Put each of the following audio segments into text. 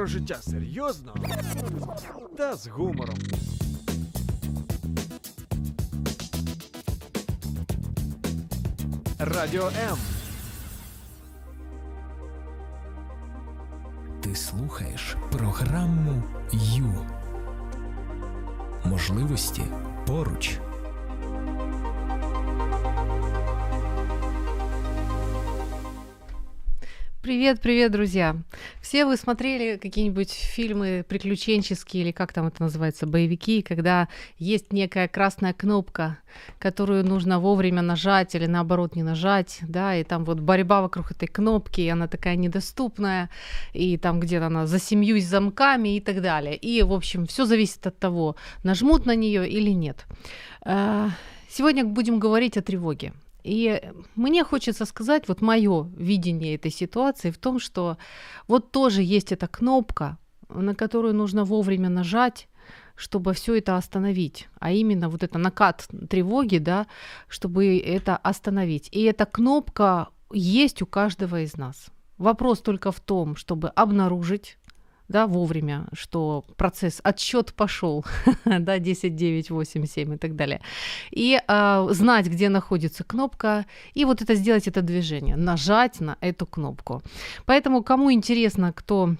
Про життя серйозно та з гумором. Радіо М. Ти слухаєш програму Ю. Можливості поруч. Привет, привет, друзья! Все вы смотрели какие-нибудь фильмы приключенческие или как там это называется, боевики, когда есть некая красная кнопка, которую нужно вовремя нажать или наоборот не нажать, да, и там вот борьба вокруг этой кнопки, и она такая недоступная, и там где-то она за семью замками и так далее. И, в общем, все зависит от того, нажмут на нее или нет. А, сегодня будем говорить о тревоге. И мне хочется сказать, вот мое видение этой ситуации в том, что вот тоже есть эта кнопка, на которую нужно вовремя нажать, чтобы все это остановить, а именно вот это накат тревоги, да, чтобы это остановить. И эта кнопка есть у каждого из нас. Вопрос только в том, чтобы обнаружить да, вовремя, что процесс, отсчет пошел, да, 10, 9, 8, 7 и так далее. И э, знать, где находится кнопка, и вот это сделать это движение, нажать на эту кнопку. Поэтому, кому интересно, кто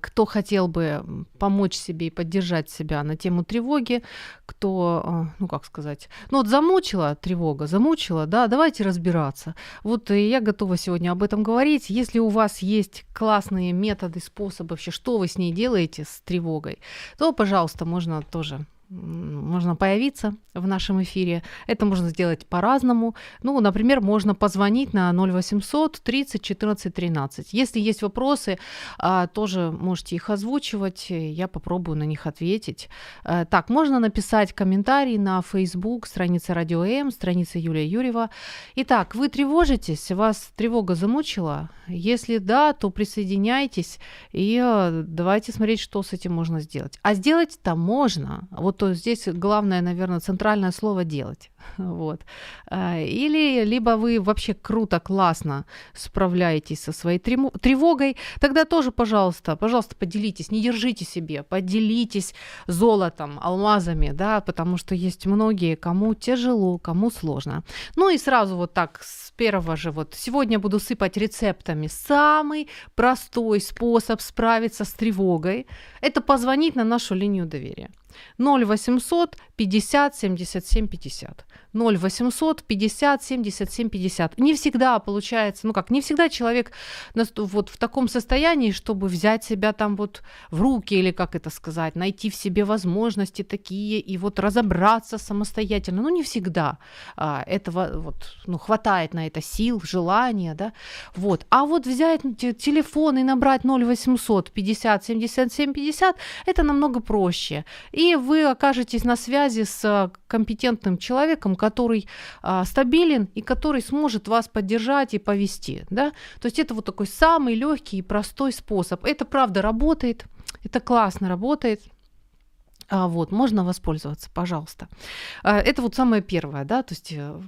кто хотел бы помочь себе и поддержать себя на тему тревоги, кто, а, ну как сказать, ну вот замучила тревога, замучила, да, давайте разбираться. Вот я готова сегодня об этом говорить. Если у вас есть классные методы, способы вообще, что вы с ней делаете, с тревогой, то, пожалуйста, можно тоже можно появиться в нашем эфире. Это можно сделать по-разному. Ну, например, можно позвонить на 0800 30 14 13. Если есть вопросы, а, тоже можете их озвучивать, я попробую на них ответить. Э, так, можно написать комментарий на Facebook, страница Радио М, страница Юлия Юрьева. Итак, вы тревожитесь, вас тревога замучила? Если да, то присоединяйтесь и э, давайте смотреть, что с этим можно сделать. А сделать-то можно. Вот то здесь главное, наверное, центральное слово «делать». Вот. А, или либо вы вообще круто, классно справляетесь со своей тревогой, тогда тоже, пожалуйста, пожалуйста, поделитесь, не держите себе, поделитесь золотом, алмазами, да, потому что есть многие, кому тяжело, кому сложно. Ну и сразу вот так с первого же вот, сегодня буду сыпать рецептами. Самый простой способ справиться с тревогой – это позвонить на нашу линию доверия. 0800 50 77 50. 0800 50 77 50. Не всегда получается, ну как, не всегда человек вот в таком состоянии, чтобы взять себя там вот в руки или как это сказать, найти в себе возможности такие и вот разобраться самостоятельно. Ну не всегда а, этого вот, ну, хватает на это сил, желания, да, вот. А вот взять телефон и набрать 0800 50 77 50, это намного проще. И вы окажетесь на связи с компетентным человеком, который а, стабилен и который сможет вас поддержать и повести. Да? То есть это вот такой самый легкий и простой способ. Это правда работает, это классно работает. А, вот, можно воспользоваться, пожалуйста. А, это вот самое первое, да, то есть э,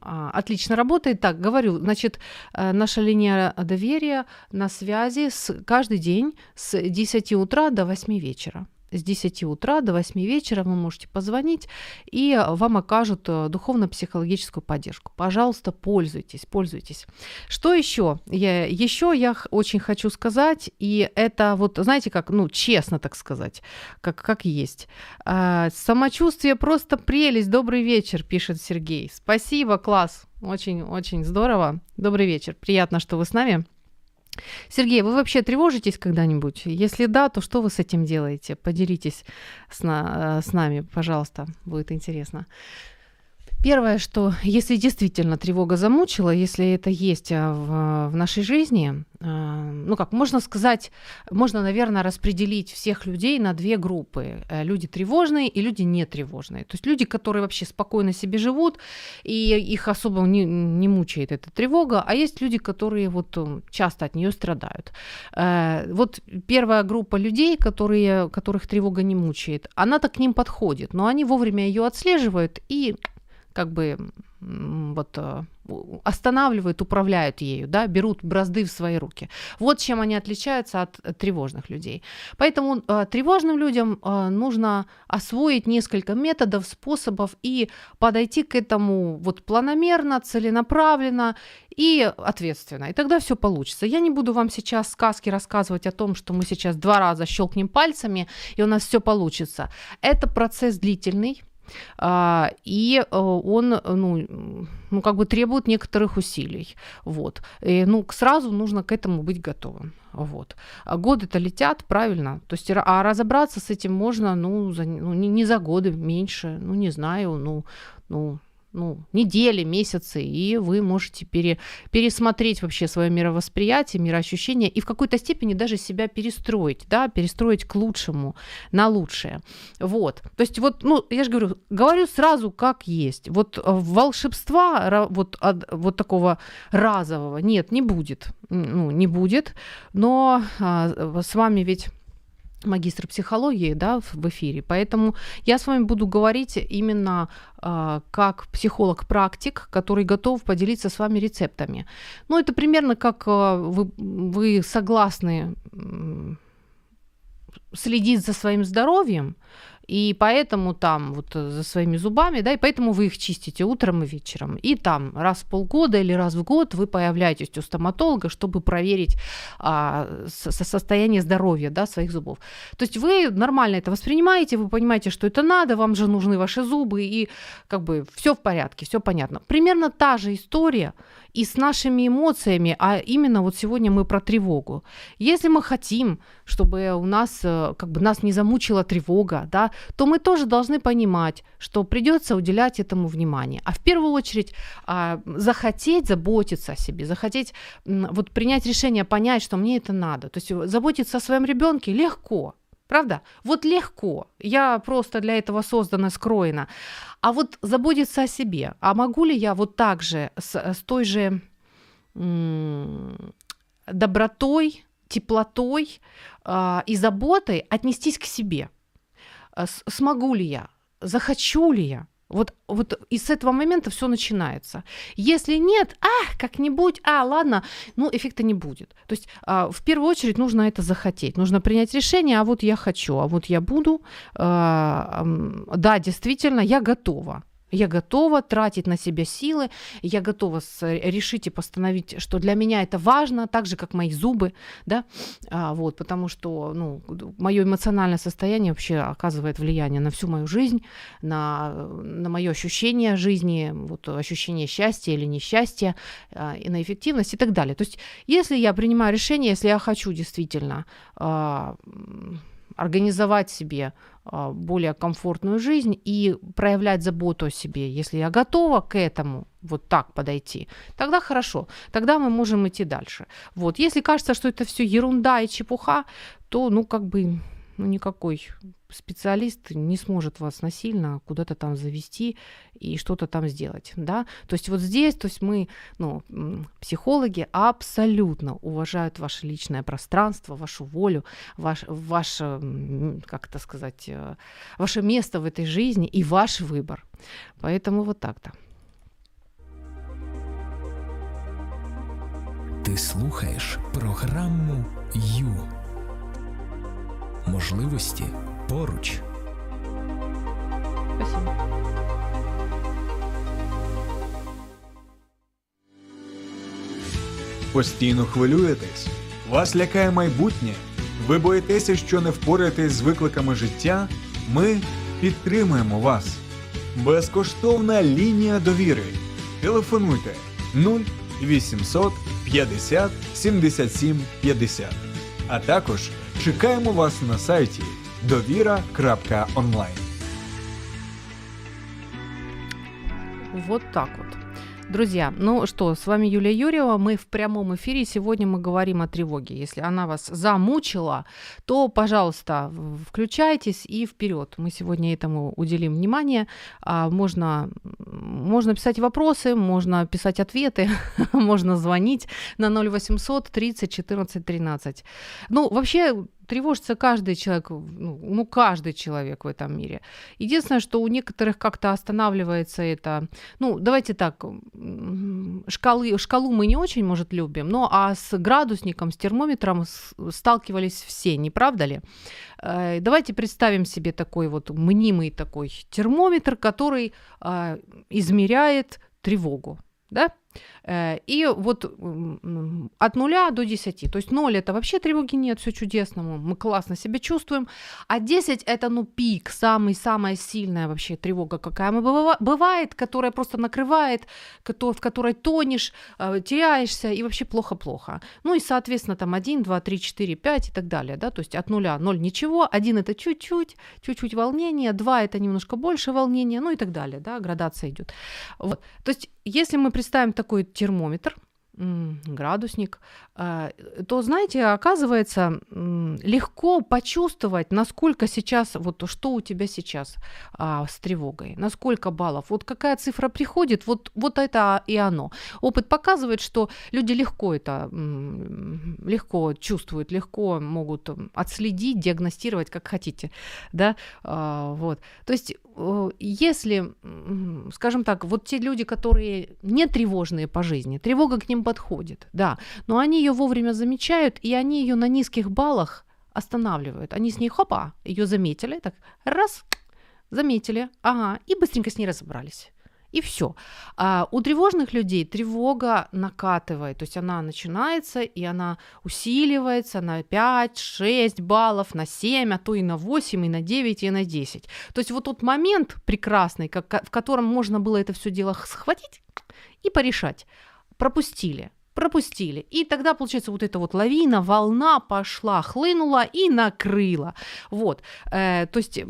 а, отлично работает. Так, говорю, значит, э, наша линия доверия на связи с, каждый день с 10 утра до 8 вечера с 10 утра до 8 вечера вы можете позвонить, и вам окажут э, духовно-психологическую поддержку. Пожалуйста, пользуйтесь, пользуйтесь. Что еще? Я, еще я очень хочу сказать, и это вот, знаете, как, ну, честно так сказать, как, как есть. А, самочувствие просто прелесть. Добрый вечер, пишет Сергей. Спасибо, класс. Очень-очень здорово. Добрый вечер. Приятно, что вы с нами. Сергей, вы вообще тревожитесь когда-нибудь? Если да, то что вы с этим делаете? Поделитесь с, на, э, с нами, пожалуйста, будет интересно. Первое, что если действительно тревога замучила, если это есть а, в, в нашей жизни, а, ну как можно сказать, можно, наверное, распределить всех людей на две группы. Э, люди тревожные и люди нетревожные. То есть люди, которые вообще спокойно себе живут, и их особо не, не мучает эта тревога, а есть люди, которые вот э, часто от нее страдают. Э, вот первая группа людей, которые, которых тревога не мучает, она-то к ним подходит, но они вовремя ее отслеживают и как бы вот останавливают, управляют ею, да, берут бразды в свои руки. Вот чем они отличаются от, от тревожных людей. Поэтому э, тревожным людям э, нужно освоить несколько методов, способов и подойти к этому вот планомерно, целенаправленно и ответственно. И тогда все получится. Я не буду вам сейчас сказки рассказывать о том, что мы сейчас два раза щелкнем пальцами, и у нас все получится. Это процесс длительный, и э, он, ну, ну, как бы требует некоторых усилий, вот. И, ну, сразу нужно к этому быть готовым, вот. А годы-то летят, правильно, то есть, а разобраться с этим можно, ну, за, ну не, не за годы, меньше, ну, не знаю, ну, ну, ну, недели, месяцы, и вы можете пере, пересмотреть вообще свое мировосприятие, мироощущение и в какой-то степени даже себя перестроить, да, перестроить к лучшему, на лучшее. Вот. То есть вот, ну, я же говорю, говорю сразу как есть. Вот э, волшебства вот, вот такого разового нет, не будет. Ну, не будет. Но а, с вами ведь магистр психологии, да, в эфире. Поэтому я с вами буду говорить именно э, как психолог-практик, который готов поделиться с вами рецептами. Ну, это примерно как э, вы, вы согласны следить за своим здоровьем, и поэтому там вот э, за своими зубами, да, и поэтому вы их чистите утром и вечером. И там раз в полгода или раз в год вы появляетесь у стоматолога, чтобы проверить а, со состояние здоровья, да, своих зубов. То есть вы нормально это воспринимаете, вы понимаете, что это надо, вам же нужны ваши зубы, и как бы все в порядке, все понятно. Примерно та же история и с нашими эмоциями, а именно вот сегодня мы про тревогу. Если мы хотим, чтобы у нас, э, как бы нас не замучила тревога, да, то мы тоже должны понимать, что придется уделять этому внимание. А в первую очередь а, захотеть заботиться о себе, захотеть вот принять решение, понять, что мне это надо. То есть заботиться о своем ребенке легко, Правда? Вот легко. Я просто для этого создана, скроена. А вот заботиться о себе. А могу ли я вот так же, с, с той же м- добротой, теплотой э, и заботой отнестись к себе? С- смогу ли я? Захочу ли я? Вот, вот и с этого момента все начинается. Если нет, а, как-нибудь, а, ладно, ну, эффекта не будет. То есть а, в первую очередь нужно это захотеть, нужно принять решение, а вот я хочу, а вот я буду, а, да, действительно, я готова. Я готова тратить на себя силы, я готова решить и постановить, что для меня это важно, так же, как мои зубы, да, а, вот, потому что, ну, мое эмоциональное состояние вообще оказывает влияние на всю мою жизнь, на, на мое ощущение жизни, вот, ощущение счастья или несчастья, а, и на эффективность и так далее. То есть, если я принимаю решение, если я хочу действительно а, организовать себе а, более комфортную жизнь и проявлять заботу о себе. Если я готова к этому, вот так подойти, тогда хорошо, тогда мы можем идти дальше. Вот, если кажется, что это все ерунда и чепуха, то, ну, как бы ну, никакой специалист не сможет вас насильно куда-то там завести и что-то там сделать, да. То есть вот здесь, то есть мы, ну, психологи абсолютно уважают ваше личное пространство, вашу волю, ваш, ваше, как это сказать, э, ваше место в этой жизни и ваш выбор. Поэтому вот так-то. Ти слухаєш програму Ю. Можливості поруч. Постійно хвилюєтесь? Вас лякає майбутнє? Ви боїтеся, що не впораєтесь з викликами життя? Ми підтримуємо вас. Безкоштовна лінія довіри. Телефонуйте 0800 50 77 50. А також чекаємо вас на сайті довіра.онлайн. Вот так вот. Друзья, ну что, с вами Юлия Юрьева. Мы в прямом эфире. Сегодня мы говорим о тревоге. Если она вас замучила, то, пожалуйста, включайтесь и вперед. Мы сегодня этому уделим внимание. А, можно, можно писать вопросы, можно писать ответы, можно звонить на 0800 30 14 13. Ну, вообще, тревожится каждый человек, ну, ну, каждый человек в этом мире. Единственное, что у некоторых как-то останавливается это, ну, давайте так, шкалы, шкалу мы не очень, может, любим, но а с градусником, с термометром сталкивались все, не правда ли? Э, Давайте представим себе такой вот мнимый такой термометр, который а, измеряет тревогу, да? Э, И вот от нуля до 10. То есть 0 это вообще тревоги нет, все чудесному, мы классно себя чувствуем. А 10 это ну пик, самый-самая сильная вообще тревога, какая мы быва- бывает, которая просто накрывает, в которой тонешь, э, теряешься и вообще плохо-плохо. Ну и, соответственно, там 1, 2, 3, 4, 5 и так далее, да, то есть от нуля 0 ничего, 1 это чуть-чуть, чуть-чуть волнение, 2 это немножко больше волнения, ну и так далее, да, градация идет. Вот. То есть если мы представим такой термометр, градусник, а, то, знаете, оказывается, легко почувствовать, насколько сейчас, вот что у тебя сейчас а, с тревогой, насколько баллов, вот какая цифра приходит, вот, вот это и оно. Опыт показывает, что люди легко это, легко чувствуют, легко могут отследить, диагностировать, как хотите, да, а, вот. То есть, если, скажем так, вот те люди, которые не тревожные по жизни, тревога к ним подходит, да, но они ее вовремя замечают, и они ее на низких баллах останавливают. Они с ней, хопа, ее заметили, так, раз, заметили, ага, и быстренько с ней разобрались. И все. А у тревожных людей тревога накатывает, то есть она начинается, и она усиливается на 5-6 баллов, на 7, а то и на 8, и на 9, и на 10. То есть вот тот момент прекрасный, как, в котором можно было это все дело схватить и порешать, пропустили пропустили. И тогда, получается, вот эта вот лавина, волна пошла, хлынула и накрыла. Вот. Э, то есть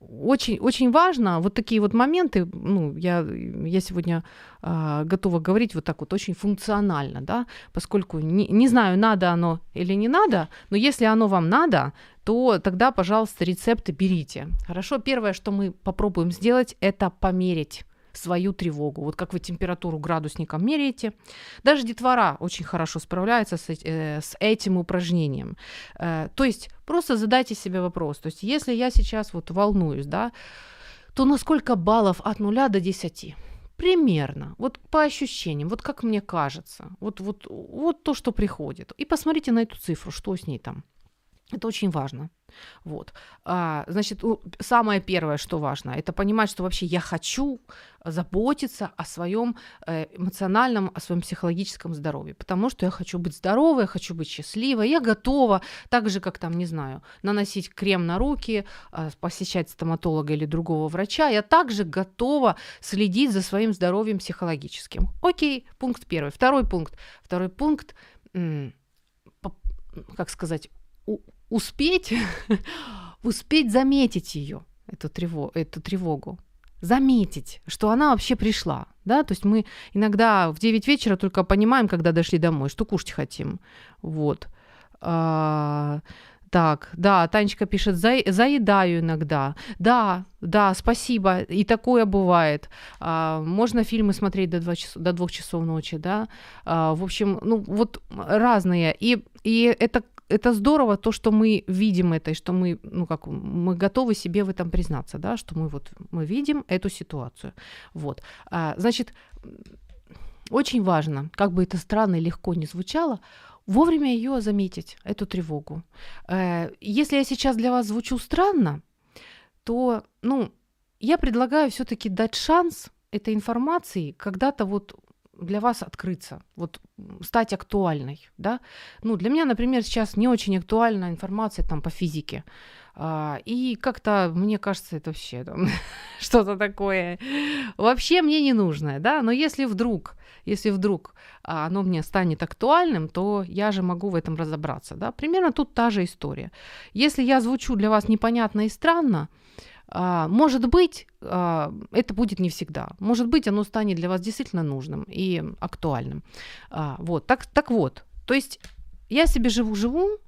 очень, очень важно вот такие вот моменты, ну, я, я сегодня э, готова говорить вот так вот очень функционально, да, поскольку не, не знаю, надо оно или не надо, но если оно вам надо, то тогда, пожалуйста, рецепты берите. Хорошо, первое, что мы попробуем сделать, это померить свою тревогу. Вот как вы температуру градусником меряете. Даже детвора очень хорошо справляется с, э, с этим упражнением. Э, то есть просто задайте себе вопрос. То есть если я сейчас вот волнуюсь, да, то на сколько баллов от 0 до 10? Примерно, вот по ощущениям, вот как мне кажется, вот, вот, вот то, что приходит. И посмотрите на эту цифру, что с ней там. Это очень важно. Вот. А, значит, самое первое, что важно, это понимать, что вообще я хочу заботиться о своем э, эмоциональном, о своем психологическом здоровье, потому что я хочу быть здоровой, я хочу быть счастливой, я готова, так же, как там, не знаю, наносить крем на руки, э, посещать стоматолога или другого врача, я также готова следить за своим здоровьем психологическим. Окей, пункт первый. Второй пункт. Второй пункт, как сказать, успеть, успеть заметить ее, эту, трево, эту тревогу. Заметить, что она вообще пришла. Да? То есть мы иногда в 9 вечера только понимаем, когда дошли домой, что кушать хотим. Вот. А, так, да, Танечка пишет, «За- заедаю иногда. Да, да, спасибо, и такое бывает. А, можно фильмы смотреть до, 2 час, до двух часов ночи, да. А, в общем, ну вот разные. И, и это это здорово, то, что мы видим это, и что мы, ну как, мы готовы себе в этом признаться, да, что мы вот, мы видим эту ситуацию. Вот. А, значит, очень важно, как бы это странно и легко не звучало, вовремя ее заметить, эту тревогу. Э, Если я сейчас для вас звучу странно, то, ну, я предлагаю все-таки дать шанс этой информации когда-то вот для вас открыться, вот стать актуальной, да. Ну, для меня, например, сейчас не очень актуальна информация там по физике. А, и как-то, мне кажется, это вообще там, что-то такое вообще мне не нужное, да. Но если вдруг, если вдруг а, оно мне станет актуальным, то я же могу в этом разобраться, да. Примерно тут та же история. Если я звучу для вас непонятно и странно, может быть, а, это будет не всегда. Может быть, оно станет для вас действительно нужным и актуальным. А, Вот, так, так вот, то есть я себе живу-живу,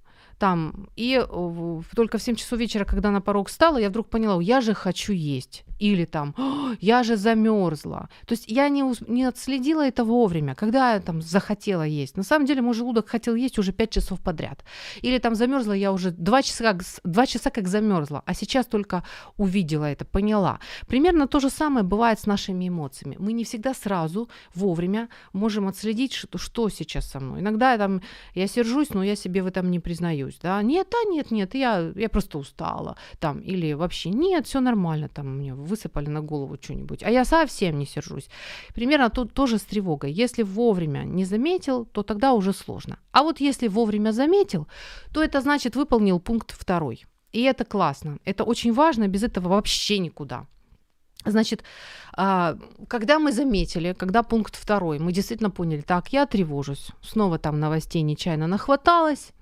там, и э, только в 7 часов вечера, когда на порог стала, я вдруг поняла, я же хочу есть. Или там, «О, я же замерзла. То есть я не, не отследила это вовремя, когда я там захотела есть. На самом деле мой желудок хотел есть уже 5 часов подряд. Или там замерзла я уже 2 часа, как, с- два часа как замерзла, а сейчас только увидела это, поняла. Примерно то же самое бывает с нашими эмоциями. Мы не всегда сразу, вовремя можем отследить, что, что сейчас со мной. Иногда я, там, я сержусь, но я себе в этом не признаюсь. Да? Нет, да, нет, нет, я, я просто устала. Там, или вообще, нет, все нормально, там мне высыпали на голову что-нибудь. А я совсем не сержусь. Примерно то, тоже с тревогой. Если вовремя не заметил, то тогда уже сложно. А вот если вовремя заметил, то это значит выполнил пункт второй. И это классно. Это очень важно, без этого вообще никуда. Значит, а, когда мы заметили, когда пункт второй, мы действительно поняли, так, я тревожусь, снова там новостей нечаянно нахваталось,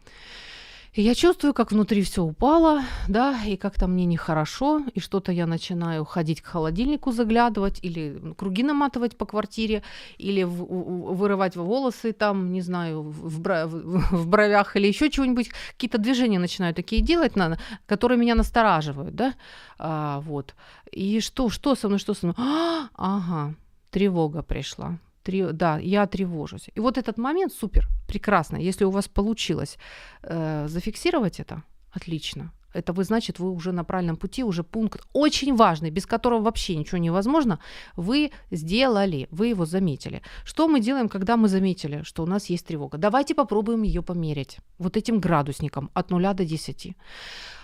и я чувствую, как внутри все упало, да, и как-то мне нехорошо, и что-то я начинаю ходить к холодильнику заглядывать, или круги наматывать по квартире, или в- у- вырывать волосы там, не знаю, в, в в- в бровях, или еще чего-нибудь, какие-то движения начинаю такие делать, на- которые меня настораживают, да, а, вот. И что, что со мной, что со мной? А, ага, тревога пришла. Тре- да, я тревожусь. И вот этот момент супер, прекрасно. Если у вас получилось э, зафиксировать это, отлично. Это вы, значит, вы уже на правильном пути, уже пункт очень важный, без которого вообще ничего невозможно, вы сделали, вы его заметили. Что мы делаем, когда мы заметили, что у нас есть тревога? Давайте попробуем ее померить вот этим градусником от 0 до 10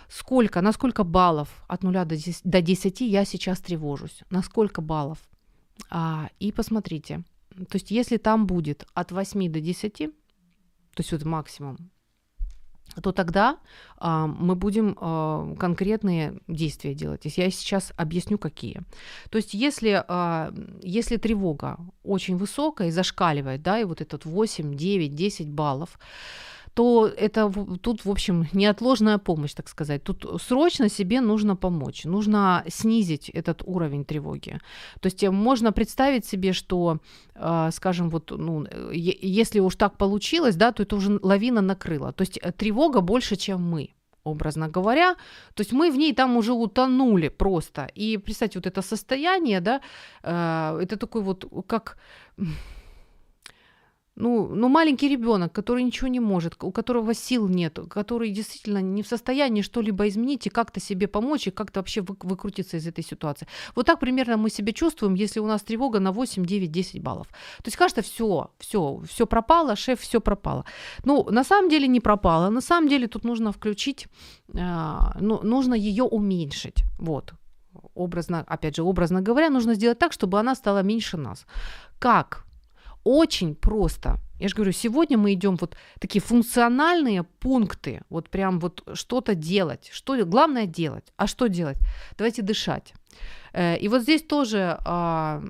сколько, на сколько баллов от 0 до 10, до 10 я сейчас тревожусь, на сколько баллов. А, и посмотрите, то есть если там будет от 8 до 10, то есть вот максимум, то тогда а, мы будем а, конкретные действия делать. Я сейчас объясню, какие. То есть если, а, если тревога очень высокая и зашкаливает, да, и вот этот 8, 9, 10 баллов, то это тут, в общем, неотложная помощь, так сказать. Тут срочно себе нужно помочь, нужно снизить этот уровень тревоги. То есть э, можно представить себе, что, э, скажем, вот, ну, если уж так получилось, да, то это уже лавина накрыла. То есть э, тревога больше, чем мы образно говоря, то есть мы в ней там уже утонули просто. И представьте, вот это состояние, да, это такой вот, как, ну, ну, маленький ребенок, который ничего не может, у которого сил нет, который действительно не в состоянии что-либо изменить и как-то себе помочь, и как-то вообще вы- выкрутиться из этой ситуации. Вот так примерно мы себя чувствуем, если у нас тревога на 8, 9, 10 баллов. То есть кажется, все, все, все пропало, шеф, все пропало. Ну, на самом деле не пропало. На самом деле тут нужно включить, а, ну, нужно ее уменьшить. Вот. Образно, опять же, образно говоря, нужно сделать так, чтобы она стала меньше нас. Как? Очень просто. Я же говорю, сегодня мы идем вот такие функциональные пункты, вот прям вот что-то делать. Что, главное делать. А что делать? Давайте дышать. Э, И вот здесь тоже а,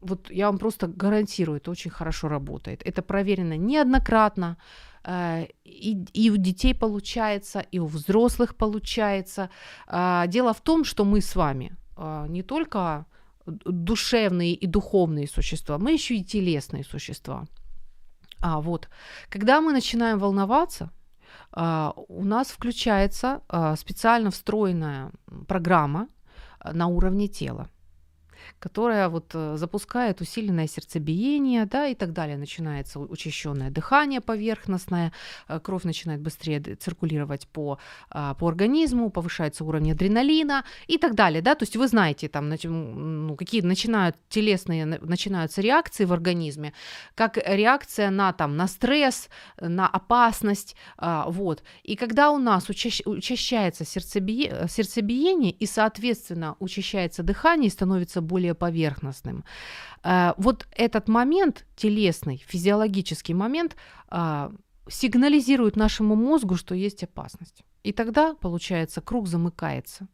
вот я вам просто гарантирую, это очень хорошо работает. Это проверено неоднократно. э, И, и у детей получается, и у взрослых получается. А, Дело в том, что мы с вами а, не только душевные и духовные существа, мы еще и телесные существа. А вот, когда мы начинаем волноваться, а, у нас включается а, специально встроенная программа а, на уровне тела, которая вот э, запускает усиленное сердцебиение, да, и так далее. Начинается учащенное дыхание поверхностное, э, кровь начинает быстрее циркулировать по, а, по организму, повышается уровень адреналина и так далее, да, то есть вы знаете, там, ну, какие начинают телесные, на- начинаются реакции в организме, как реакция на, там, на стресс, на опасность, а, вот. И когда у нас учащ- учащается сердцебие- сердцебиение и, соответственно, учащается дыхание и становится более поверхностным, э, вот этот момент, телесный, физиологический момент, а, сигнализирует нашему мозгу, что есть опасность. И тогда, получается, круг замыкается.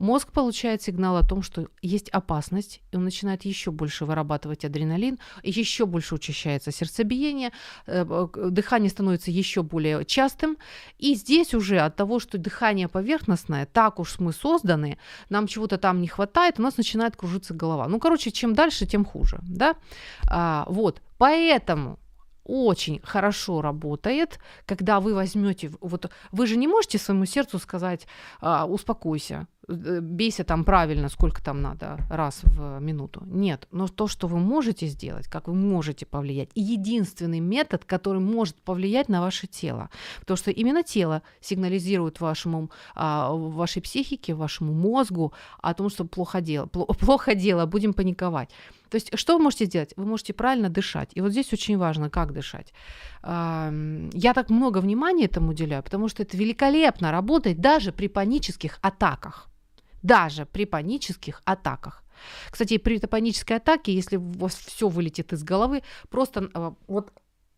Мозг получает сигнал о том, что есть опасность, и он начинает еще больше вырабатывать адреналин, еще больше учащается сердцебиение, э, э, дыхание становится еще более частым. И здесь уже от того, что дыхание поверхностное, так уж мы созданы, нам чего-то там не хватает, у нас начинает кружиться голова. Ну, короче, чем дальше, тем хуже. Да? А, вот. Поэтому очень хорошо работает, когда вы возьмете, вот вы же не можете своему сердцу сказать, а, успокойся, бейся там правильно, сколько там надо раз в минуту. Нет, но то, что вы можете сделать, как вы можете повлиять, и единственный метод, который может повлиять на ваше тело, потому что именно тело сигнализирует вашему, а, вашей психике, вашему мозгу о том, что плохо дело, плохо дело, будем паниковать. То есть что вы можете сделать? Вы можете правильно дышать. И вот здесь очень важно, как дышать. Я так много внимания этому уделяю, потому что это великолепно работает даже при панических атаках. Даже при панических атаках. Кстати, при панической атаке, если у вас все вылетит из головы, просто а, вот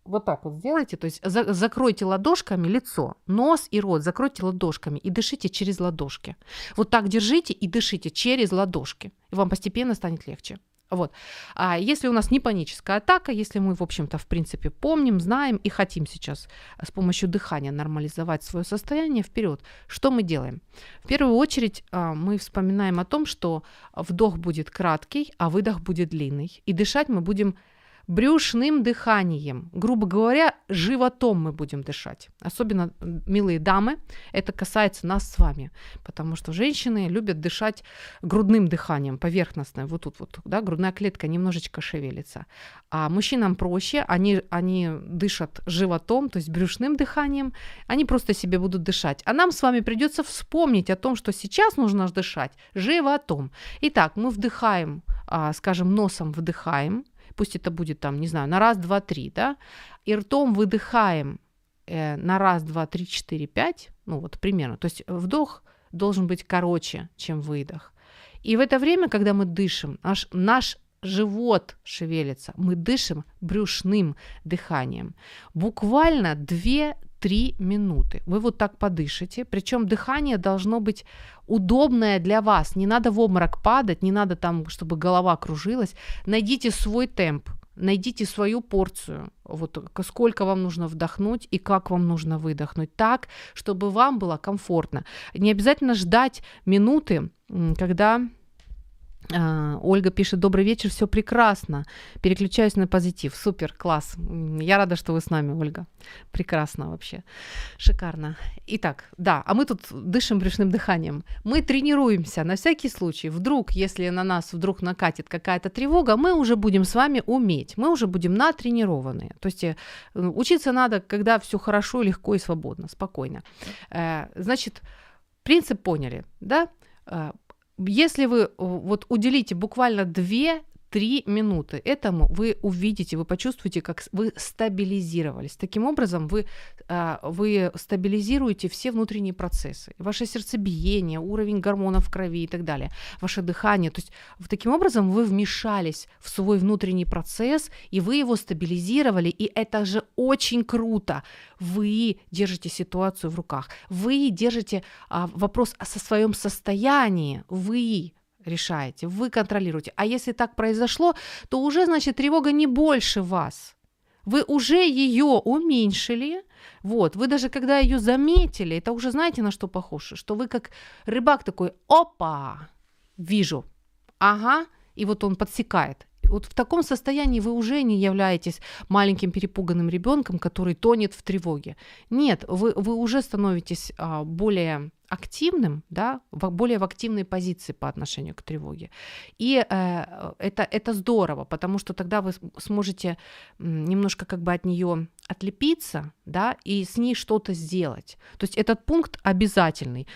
вот так вот сделайте, то есть за, закройте ладошками лицо, нос и рот, закройте ладошками и дышите через ладошки. Вот так держите и дышите через ладошки, и вам постепенно станет легче. Вот. А если у нас не паническая атака, если мы, в общем-то, в принципе, помним, знаем и хотим сейчас с помощью дыхания нормализовать свое состояние, вперед, что мы делаем? В первую очередь а, мы вспоминаем о том, что вдох будет краткий, а выдох будет длинный. И дышать мы будем брюшным дыханием. Грубо говоря, животом мы будем дышать. Особенно, милые дамы, это касается нас с вами, потому что женщины любят дышать грудным дыханием, поверхностное, вот тут вот, да, грудная клетка немножечко шевелится. А мужчинам проще, они, они дышат животом, то есть брюшным дыханием, они просто себе будут дышать. А нам с вами придется вспомнить о том, что сейчас нужно дышать животом. Итак, мы вдыхаем, а, скажем, носом вдыхаем, пусть это будет там, не знаю, на раз, два, три, да, и ртом выдыхаем э, на раз, два, три, четыре, пять, ну вот примерно, то есть вдох должен быть короче, чем выдох. И в это время, когда мы дышим, наш, наш живот шевелится, мы дышим брюшным дыханием. Буквально 2 3 минуты. Вы вот так подышите, причем дыхание должно быть удобное для вас. Не надо в обморок падать, не надо там, чтобы голова кружилась. Найдите свой темп, найдите свою порцию, вот сколько вам нужно вдохнуть и как вам нужно выдохнуть, так, чтобы вам было комфортно. Не обязательно ждать минуты, когда Ольга пишет, добрый вечер, все прекрасно. Переключаюсь на позитив. Супер, класс. Я рада, что вы с нами, Ольга. Прекрасно вообще. Шикарно. Итак, да, а мы тут дышим брюшным дыханием. Мы тренируемся на всякий случай. Вдруг, если на нас вдруг накатит какая-то тревога, мы уже будем с вами уметь. Мы уже будем натренированные. То есть э, учиться надо, когда все хорошо, легко и свободно, спокойно. Э, значит, принцип поняли, да? Э, если вы вот уделите буквально 2 3 минуты этому вы увидите, вы почувствуете, как вы стабилизировались. Таким образом, вы, а, вы стабилизируете все внутренние процессы. Ваше сердцебиение, уровень гормонов в крови и так далее, ваше дыхание. То есть таким образом вы вмешались в свой внутренний процесс, и вы его стабилизировали, и это же очень круто. Вы держите ситуацию в руках, вы держите а, вопрос о своем состоянии, вы решаете, вы контролируете. А если так произошло, то уже, значит, тревога не больше вас. Вы уже ее уменьшили, вот, вы даже когда ее заметили, это уже знаете, на что похоже, что вы как рыбак такой, опа, вижу, ага, и вот он подсекает. Вот в таком состоянии вы уже не являетесь маленьким перепуганным ребенком, который тонет в тревоге. Нет, вы, вы уже становитесь а, более активным, да, в, более в активной позиции по отношению к тревоге. И э, это, это здорово, потому что тогда вы сможете немножко как бы от нее отлепиться, да, и с ней что-то сделать. То есть этот пункт обязательный.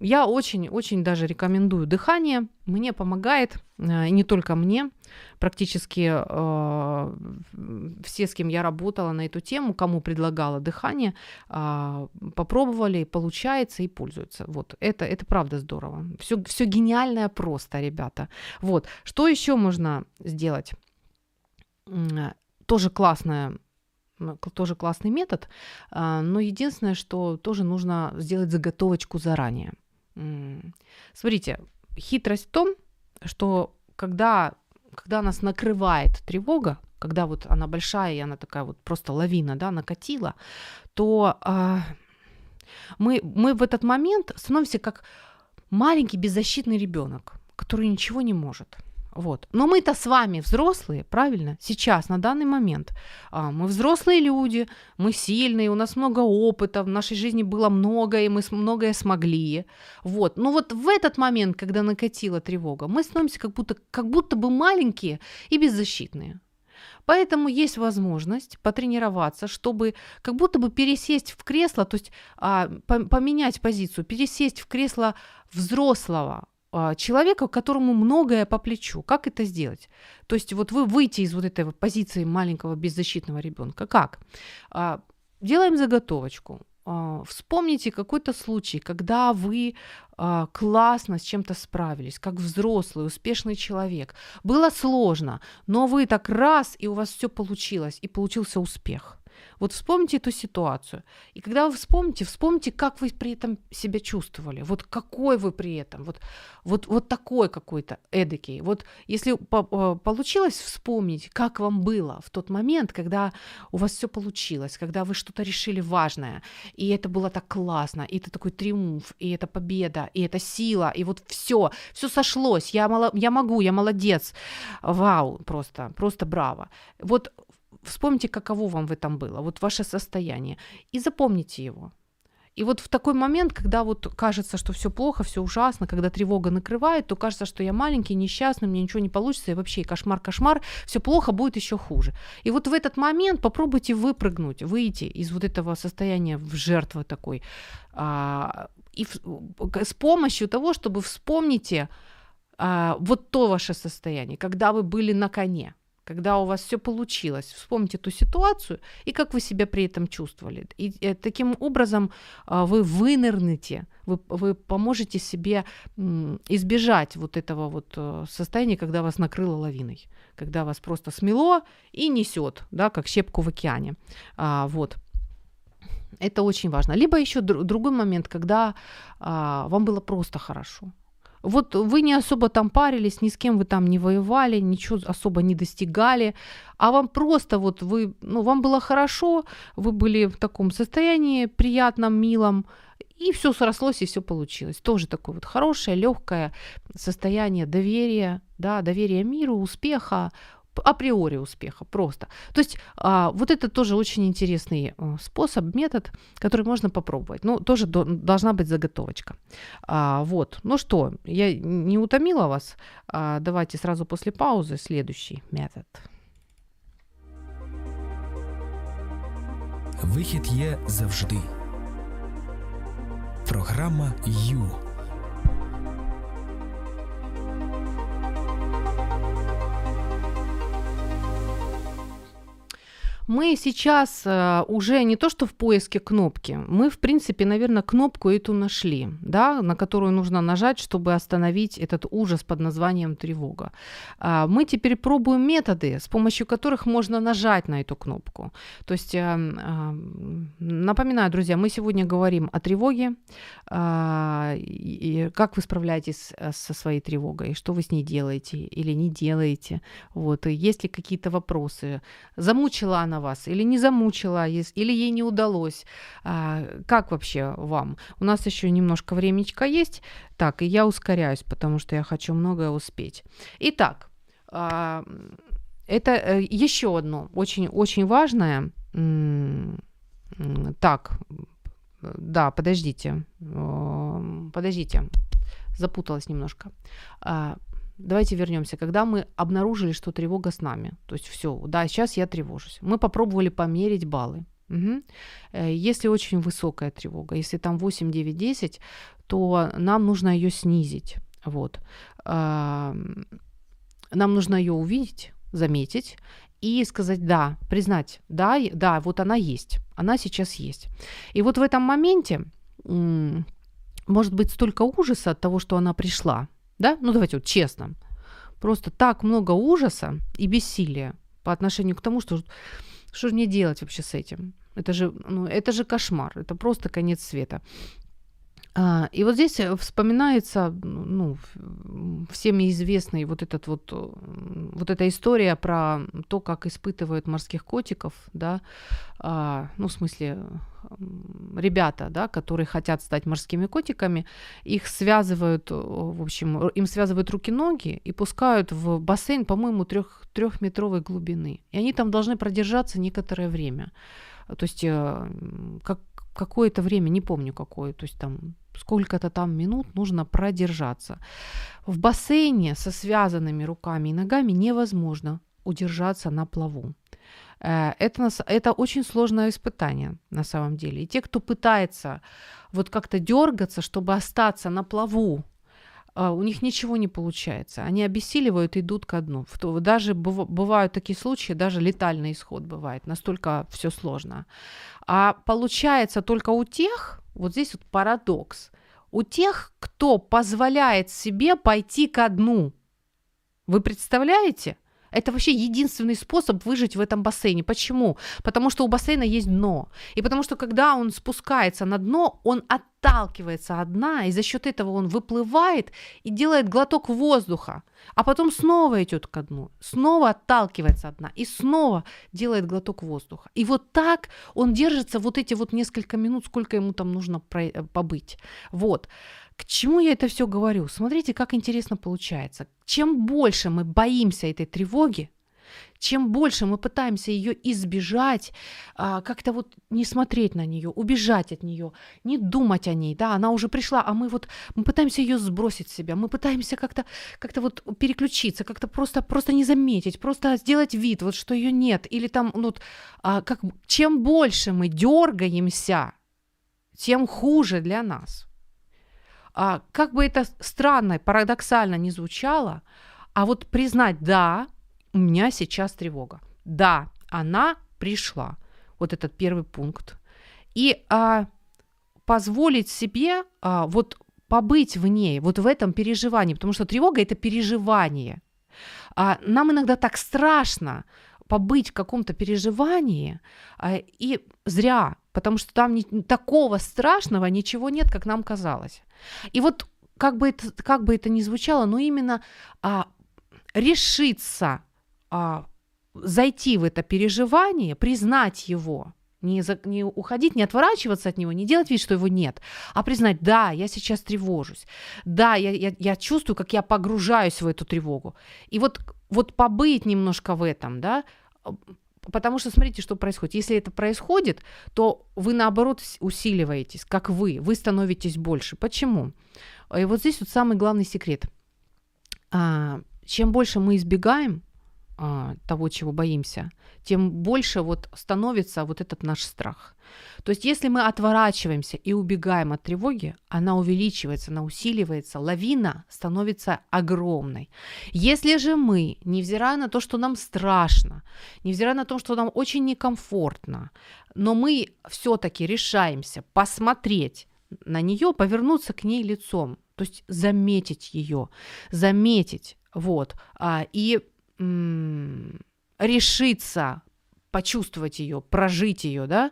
Я очень-очень даже рекомендую дыхание. Мне помогает, э, не только мне, практически э, все, с кем я работала на эту тему, кому предлагала дыхание, э, попробовали, получается и пользуются. Вот, это, это правда здорово. Все, все гениальное просто, ребята. Вот, что еще можно сделать? Тоже классное тоже классный метод, э, но единственное, что тоже нужно сделать заготовочку заранее. Смотрите, хитрость в том, что когда, когда нас накрывает тревога, когда вот она большая, и она такая вот просто лавина, да, накатила, то э, мы, мы в этот момент становимся как маленький беззащитный ребенок, который ничего не может. Вот. Но мы-то с вами взрослые, правильно? Сейчас, на данный момент. А, мы взрослые люди, мы сильные, у нас много опыта, в нашей жизни было много, и мы многое смогли. Вот. Но вот в этот момент, когда накатила тревога, мы становимся как будто, как будто бы маленькие и беззащитные. Поэтому есть возможность потренироваться, чтобы как будто бы пересесть в кресло, то есть а, по- поменять позицию, пересесть в кресло взрослого человека, которому многое по плечу. Как это сделать? То есть вот вы выйти из вот этой позиции маленького беззащитного ребенка. Как? А, Делаем заготовочку. А, Вспомните какой-то случай, когда вы а, классно с чем-то справились, как взрослый, успешный человек. Было сложно, но вы так раз, и у вас все получилось, и получился успех. Вот вспомните эту ситуацию. И когда вы вспомните, вспомните, как вы при этом себя чувствовали. Вот какой вы при этом. Вот, вот, вот такой какой-то эдакий. Вот если э, получилось вспомнить, как вам было в тот момент, когда у вас все получилось, когда вы что-то решили важное, и это было так классно, и это такой триумф, и это победа, и это сила, и вот все, все сошлось, я, мало, я могу, я молодец, вау, просто, просто браво. Вот вспомните, каково вам в этом было, вот ваше состояние, и запомните его. И вот в такой момент, когда вот кажется, что все плохо, все ужасно, когда тревога накрывает, то кажется, что я маленький, несчастный, мне ничего не получится, и вообще кошмар-кошмар, все плохо, будет еще хуже. И вот в этот момент попробуйте выпрыгнуть, выйти из вот этого состояния в жертву такой, а, и в- с помощью того, чтобы вспомните а, вот то ваше состояние, когда вы были на коне, когда у вас все получилось. Вспомните ту ситуацию и как вы себя при этом чувствовали. И э, таким образом а, вы вынырнете, вы, вы поможете себе избежать вот этого вот э, состояния, когда вас накрыло лавиной, когда вас просто смело и несет, да, как щепку в океане. А, вот. Это очень важно. Либо еще дру- другой момент, когда а, вам было просто хорошо. Вот вы не особо там парились, ни с кем вы там не воевали, ничего особо не достигали, а вам просто вот вы, ну, вам было хорошо, вы были в таком состоянии приятном, милом, и все срослось, и все получилось. Тоже такое вот хорошее, легкое состояние доверия, да, доверия миру, успеха, априори успеха просто. То есть а, вот это тоже очень интересный э, способ, метод, который можно попробовать. Ну, тоже до- должна быть заготовочка. А, вот. Ну что, я не утомила вас. А, давайте сразу после паузы следующий метод. Вихід є завжди. Програма Ю. Мы сейчас э, уже не то что в поиске кнопки, мы, в принципе, наверное, кнопку эту нашли, да, на которую нужно нажать, чтобы остановить этот ужас под названием тревога. А, мы теперь пробуем методы, с помощью которых можно нажать на эту кнопку. То есть, э, э, напоминаю, друзья, мы сегодня говорим о тревоге, а, и как вы справляетесь со своей тревогой, что вы с ней делаете или не делаете, вот, и есть ли какие-то вопросы, замучила она вас или не замучила, или ей не удалось. А, как вообще вам? У нас еще немножко времечка есть. Так, и я ускоряюсь, потому что я хочу многое успеть. Итак, а, это э, еще одно очень, очень важное. Так, да, подождите. Подождите. Запуталась немножко. Давайте вернемся. Когда мы обнаружили, что тревога с нами, то есть все, да, сейчас я тревожусь. Мы попробовали померить баллы. Э, Если очень высокая тревога, если там 8, 9, 10, то нам нужно ее снизить. Вот. Ам, Нам нужно ее увидеть, заметить и сказать да, признать, да, да, вот она есть, она сейчас есть. И вот в этом моменте может быть столько ужаса от того, что она пришла, да, ну давайте вот честно, просто так много ужаса и бессилия по отношению к тому, что что же мне делать вообще с этим? Это же, ну, это же кошмар, это просто конец света. А, И вот здесь э, вспоминается, ну, всеми известный вот этот вот, э, вот эта история про то, как испытывают морских котиков, да, а, ну, в смысле, ребята, да, которые хотят стать морскими котиками, их связывают, э, в общем, им связывают руки-ноги и пускают в бассейн, по-моему, трех, трехметровой глубины. И они там должны продержаться некоторое время. То есть как, какое-то время, не помню какое, то есть там сколько-то там минут нужно продержаться. В бассейне со связанными руками и ногами невозможно удержаться на плаву. Э, Это, это очень сложное испытание на самом деле. И те, кто пытается вот как-то дергаться, чтобы остаться на плаву, а, у них ничего не получается. Они обессиливают и идут ко дну. Даже быв- бывают такие случаи, даже летальный исход бывает. Настолько все сложно. А получается только у тех, вот здесь вот парадокс, у тех, кто позволяет себе пойти ко дну. Вы представляете? Это вообще единственный способ выжить в этом бассейне. Почему? Потому что у бассейна есть дно. И потому что когда он спускается на дно, он отталкивается от дна, и за счет этого он выплывает и делает глоток воздуха, а потом снова идет ко дну, снова отталкивается от дна и снова делает глоток воздуха. И вот так он держится вот эти вот несколько минут, сколько ему там нужно э, побыть. Вот. К чему я это все говорю? Смотрите, как интересно получается. Чем больше мы боимся этой тревоги, чем больше мы пытаемся ее избежать, а, как-то вот не смотреть на нее, убежать от нее, не думать о ней, да, она уже пришла, а мы вот мы пытаемся ее сбросить с себя, мы пытаемся как-то как-то вот переключиться, как-то просто просто не заметить, просто сделать вид, вот что ее нет, или там, ну, вот, а, как чем больше мы дергаемся, тем хуже для нас. А, как бы это странно, парадоксально не звучало, а вот признать, да, у меня сейчас тревога. Да, она пришла. Вот этот первый пункт. И а, позволить себе а, вот побыть в ней, вот в этом переживании, потому что тревога это переживание. А, нам иногда так страшно побыть в каком-то переживании, а, и зря, потому что там не, такого страшного ничего нет, как нам казалось. И вот как бы это, как бы это ни звучало, но именно а, решиться а, зайти в это переживание, признать его, не, за, не уходить, не отворачиваться от него, не делать вид, что его нет, а признать, да, я сейчас тревожусь, да, я, я, я чувствую, как я погружаюсь в эту тревогу. И вот, вот побыть немножко в этом, да, потому что смотрите, что происходит. Если это происходит, то вы наоборот усиливаетесь, как вы, вы становитесь больше. Почему? И вот здесь вот самый главный секрет. А, чем больше мы избегаем того, чего боимся, тем больше вот становится вот этот наш страх. То есть если мы отворачиваемся и убегаем от тревоги, она увеличивается, она усиливается, лавина становится огромной. Если же мы, невзирая на то, что нам страшно, невзирая на то, что нам очень некомфортно, но мы все-таки решаемся посмотреть на нее, повернуться к ней лицом, то есть заметить ее, заметить, вот, а, и решиться почувствовать ее, прожить ее, да,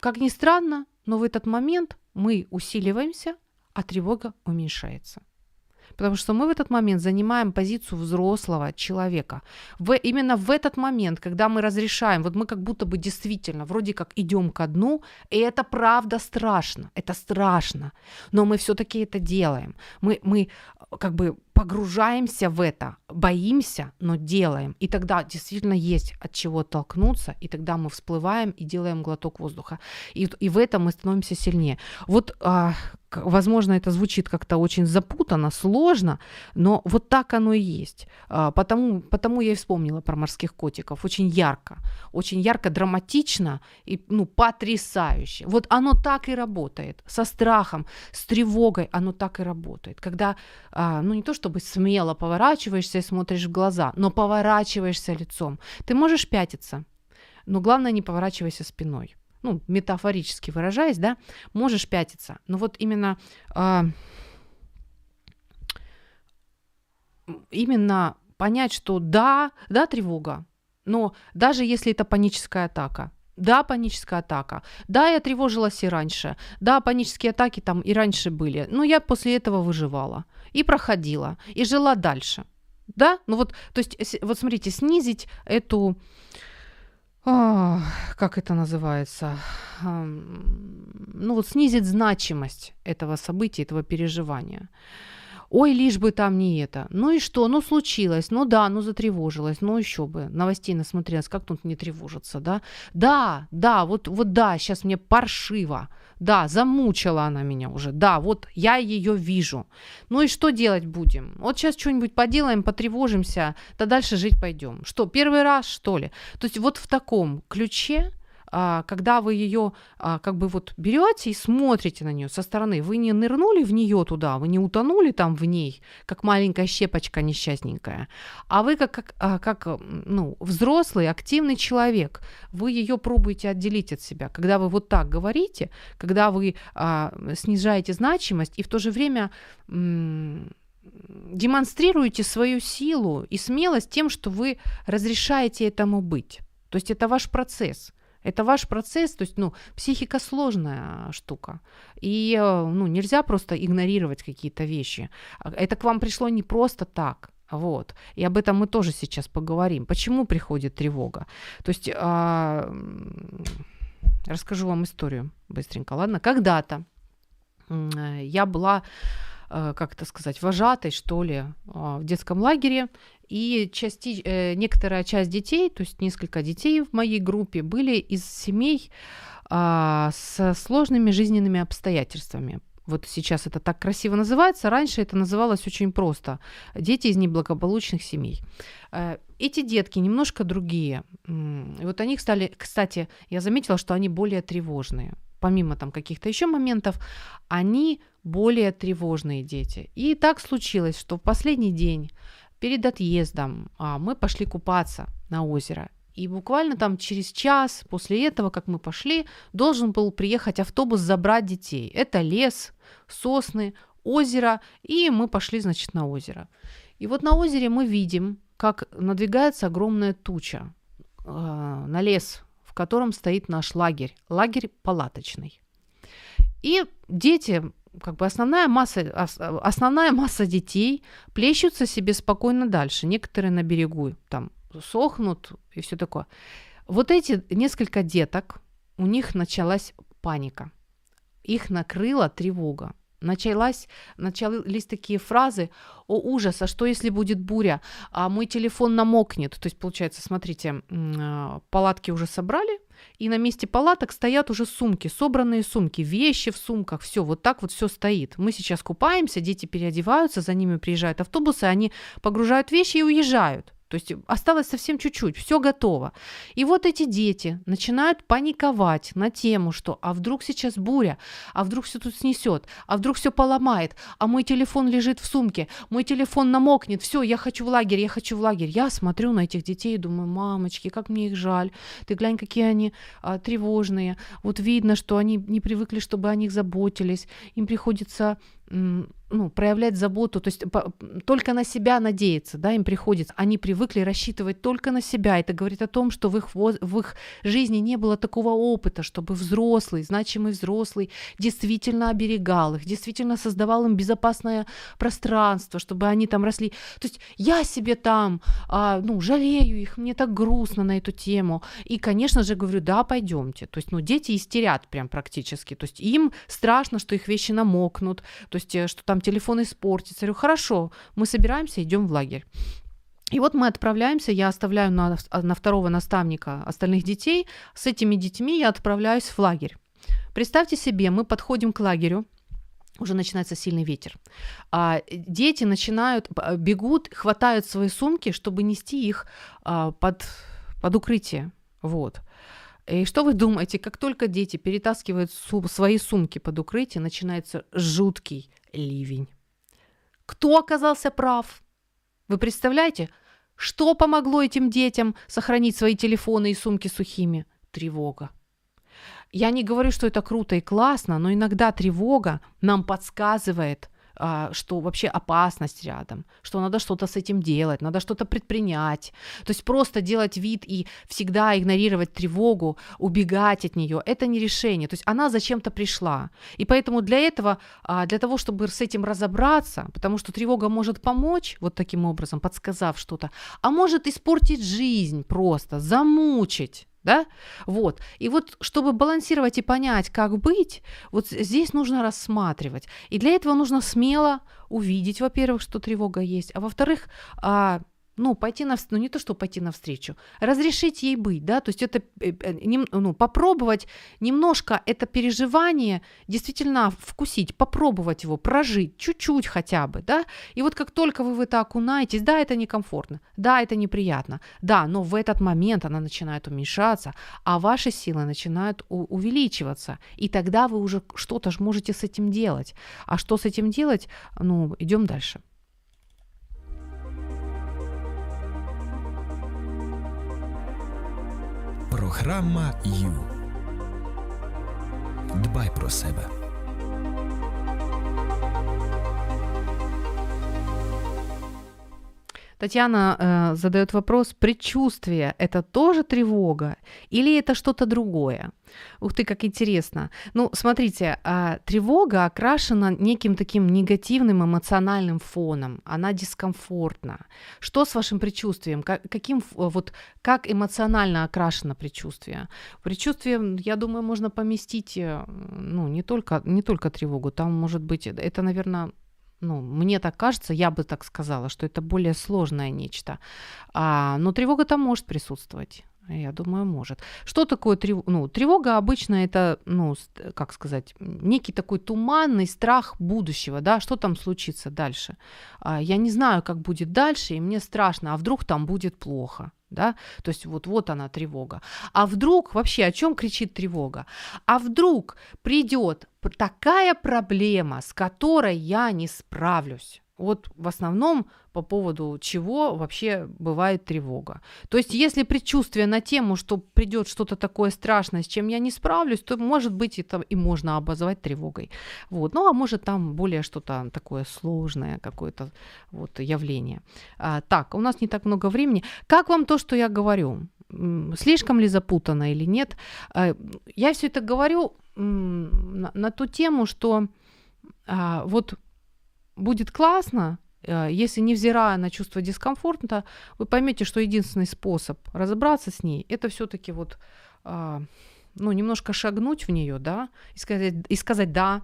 как ни странно, но в этот момент мы усиливаемся, а тревога уменьшается. Потому что мы в этот момент занимаем позицию взрослого человека. В, именно в этот момент, когда мы разрешаем, вот мы как будто бы действительно вроде как идем ко дну, и это правда страшно, это страшно, но мы все-таки это делаем. Мы, мы как бы погружаемся в это, боимся, но делаем. И тогда действительно есть от чего оттолкнуться, и тогда мы всплываем и делаем глоток воздуха. И, и в этом мы становимся сильнее. Вот, а, возможно, это звучит как-то очень запутанно, сложно, но вот так оно и есть. А, потому, потому я и вспомнила про морских котиков. Очень ярко, очень ярко, драматично и ну, потрясающе. Вот оно так и работает. Со страхом, с тревогой оно так и работает. Когда, а, ну не то чтобы смело поворачиваешься и смотришь в глаза, но поворачиваешься лицом. Ты можешь пятиться, но главное не поворачивайся спиной. Ну, метафорически выражаясь, да, можешь пятиться. Но вот именно а, именно понять, что да, да, тревога, но даже если это паническая атака, Да, паническая атака. Да, я тревожилась и раньше. Да, панические атаки там и раньше были. Но я после этого выживала. И проходила. И жила дальше. Да? Ну вот, то есть, вот смотрите, снизить эту... а, как это называется? Ну вот снизить значимость этого события, этого переживания. Ой, лишь бы там не это. Ну и что? Ну случилось. Ну да, ну затревожилась. Ну еще бы. Новостей насмотрелась. Как тут не тревожиться, да? Да, да, вот, вот да, сейчас мне паршиво. Да, замучила она меня уже. Да, вот я ее вижу. Ну и что делать будем? Вот сейчас что-нибудь поделаем, потревожимся, да дальше жить пойдем. Что, первый раз, что ли? То есть вот в таком ключе когда вы ее а, как бы вот берете и смотрите на нее со стороны, вы не нырнули в нее туда, вы не утонули там в ней, как маленькая щепочка несчастненькая, а вы как, как, а, как ну, взрослый, активный человек, вы ее пробуете отделить от себя. Когда вы вот так говорите, когда вы а, снижаете значимость и в то же время демонстрируете свою силу и смелость тем, что вы разрешаете этому быть. То есть это ваш процесс. Это ваш процесс, то есть, ну, психика сложная штука. И, э, ну, нельзя просто игнорировать какие-то вещи. А, Это к вам пришло не просто так. Вот. И об этом мы тоже сейчас поговорим. Почему приходит тревога? То есть, а, расскажу вам историю быстренько, ладно? Когда-то э, я была, э, как это сказать, вожатой, что ли, а, в детском лагере, и части, э, некоторая часть детей, то есть несколько детей в моей группе, были из семей а, со сложными жизненными обстоятельствами. Вот сейчас это так красиво называется, раньше это называлось очень просто. Дети из неблагополучных семей. Э, Эти детки немножко другие. И вот они стали, кстати, я заметила, что они более тревожные. Помимо там каких-то еще моментов, они более тревожные дети. И так случилось, что в последний день перед отъездом а, мы пошли купаться на озеро. И буквально там через час после этого, как мы пошли, должен был приехать автобус забрать детей. Это лес, сосны, озеро, и мы пошли, значит, на озеро. И вот на озере мы видим, как надвигается огромная туча э, на лес, в котором стоит наш лагерь, лагерь палаточный. И дети, как бы основная масса, ос- основная масса детей плещутся себе спокойно дальше. Некоторые на берегу там сохнут и все такое. Вот эти несколько деток, у них началась паника. Их накрыла тревога. Началась, начались такие фразы «О, ужас, а что если будет буря? А мой телефон намокнет». То есть, получается, смотрите, а, палатки уже собрали, и на месте палаток стоят уже сумки, собранные сумки, вещи в сумках, все, вот так вот все стоит. Мы сейчас купаемся, дети переодеваются, за ними приезжают автобусы, они погружают вещи и уезжают. То есть осталось совсем чуть-чуть, все готово. И вот эти дети начинают паниковать на тему, что а вдруг сейчас буря, а вдруг все тут снесет, а вдруг все поломает, а мой телефон лежит в сумке, мой телефон намокнет, все, я хочу в лагерь, я хочу в лагерь. Я смотрю на этих детей и думаю, мамочки, как мне их жаль. Ты глянь, какие они а, тревожные. Вот видно, что они не привыкли, чтобы о них заботились. Им приходится ну, проявлять заботу, то есть по- только на себя надеяться, да, им приходится. Они привыкли рассчитывать только на себя. Это говорит о том, что в их, в их жизни не было такого опыта, чтобы взрослый, значимый взрослый действительно оберегал их, действительно создавал им безопасное пространство, чтобы они там росли. То есть я себе там, а, ну, жалею их, мне так грустно на эту тему. И, конечно же, говорю, да, пойдемте. То есть, ну, дети истерят прям практически. То есть им страшно, что их вещи намокнут, то есть, э, что там телефон испортится. Я говорю, хорошо, мы собираемся, идем в лагерь. И вот мы отправляемся, я оставляю на, на второго наставника остальных детей, с этими детьми я отправляюсь в лагерь. Представьте себе, мы подходим к лагерю, уже начинается сильный ветер. А, дети начинают, бегут, хватают свои сумки, чтобы нести их а, под, под укрытие. Вот. И что вы думаете, как только дети перетаскивают су- свои сумки под укрытие, начинается жуткий ливень. Кто оказался прав? Вы представляете, что помогло этим детям сохранить свои телефоны и сумки сухими? Тревога. Я не говорю, что это круто и классно, но иногда тревога нам подсказывает что вообще опасность рядом, что надо что-то с этим делать, надо что-то предпринять. То есть просто делать вид и всегда игнорировать тревогу, убегать от нее, это не решение. То есть она зачем-то пришла. И поэтому для этого, а, для того, чтобы с этим разобраться, потому что тревога может помочь вот таким образом, подсказав что-то, а может испортить жизнь просто, замучить да, вот. И вот, чтобы балансировать и понять, как быть, вот здесь нужно рассматривать. И для этого нужно смело увидеть, во-первых, что тревога есть, а во-вторых, а, ну, пойти на, ну, не то, что пойти навстречу, разрешить ей быть, да, то есть это, э, э, ну, попробовать немножко это переживание действительно вкусить, попробовать его, прожить, чуть-чуть хотя бы, да, и вот как только вы в это окунаетесь, да, это некомфортно, да, это неприятно, да, но в этот момент она начинает уменьшаться, а ваши силы начинают увеличиваться, и тогда вы уже что-то ж можете с этим делать, а что с этим делать, ну, идем дальше. Програма Ю. Дбай про себе. Татьяна э, задает вопрос: предчувствие это тоже тревога или это что-то другое? Ух ты, как интересно. Ну, смотрите, э, тревога окрашена неким таким негативным эмоциональным фоном. Она дискомфортна. Что с вашим предчувствием? Как, каким вот как эмоционально окрашено предчувствие? Предчувствие, я думаю, можно поместить, э, ну, не только не только тревогу. Там может быть, это, наверное ну, мне так кажется, я бы так сказала, что это более сложное нечто. А, но тревога там может присутствовать. Я думаю, может. Что такое тревога? Ну, тревога обычно это, ну, как сказать, некий такой туманный страх будущего, да, что там случится дальше. А, я не знаю, как будет дальше, и мне страшно, а вдруг там будет плохо да, то есть вот, вот она тревога. А вдруг, вообще, о чем кричит тревога? А вдруг придет такая проблема, с которой я не справлюсь? Вот в основном по поводу чего вообще бывает тревога. То есть если предчувствие на тему, что придет что-то такое страшное, с чем я не справлюсь, то может быть это и можно обозвать тревогой. Вот. Ну а может там более что-то такое сложное, какое-то вот явление. А, так, у нас не так много времени. Как вам то, что я говорю? Слишком ли запутано или нет? А, я все это говорю на, на ту тему, что а, вот будет классно, э, если невзирая на чувство дискомфорта, вы поймете, что единственный способ разобраться с ней, это все-таки вот, а, ну, немножко шагнуть в нее, да, и сказать, и сказать да,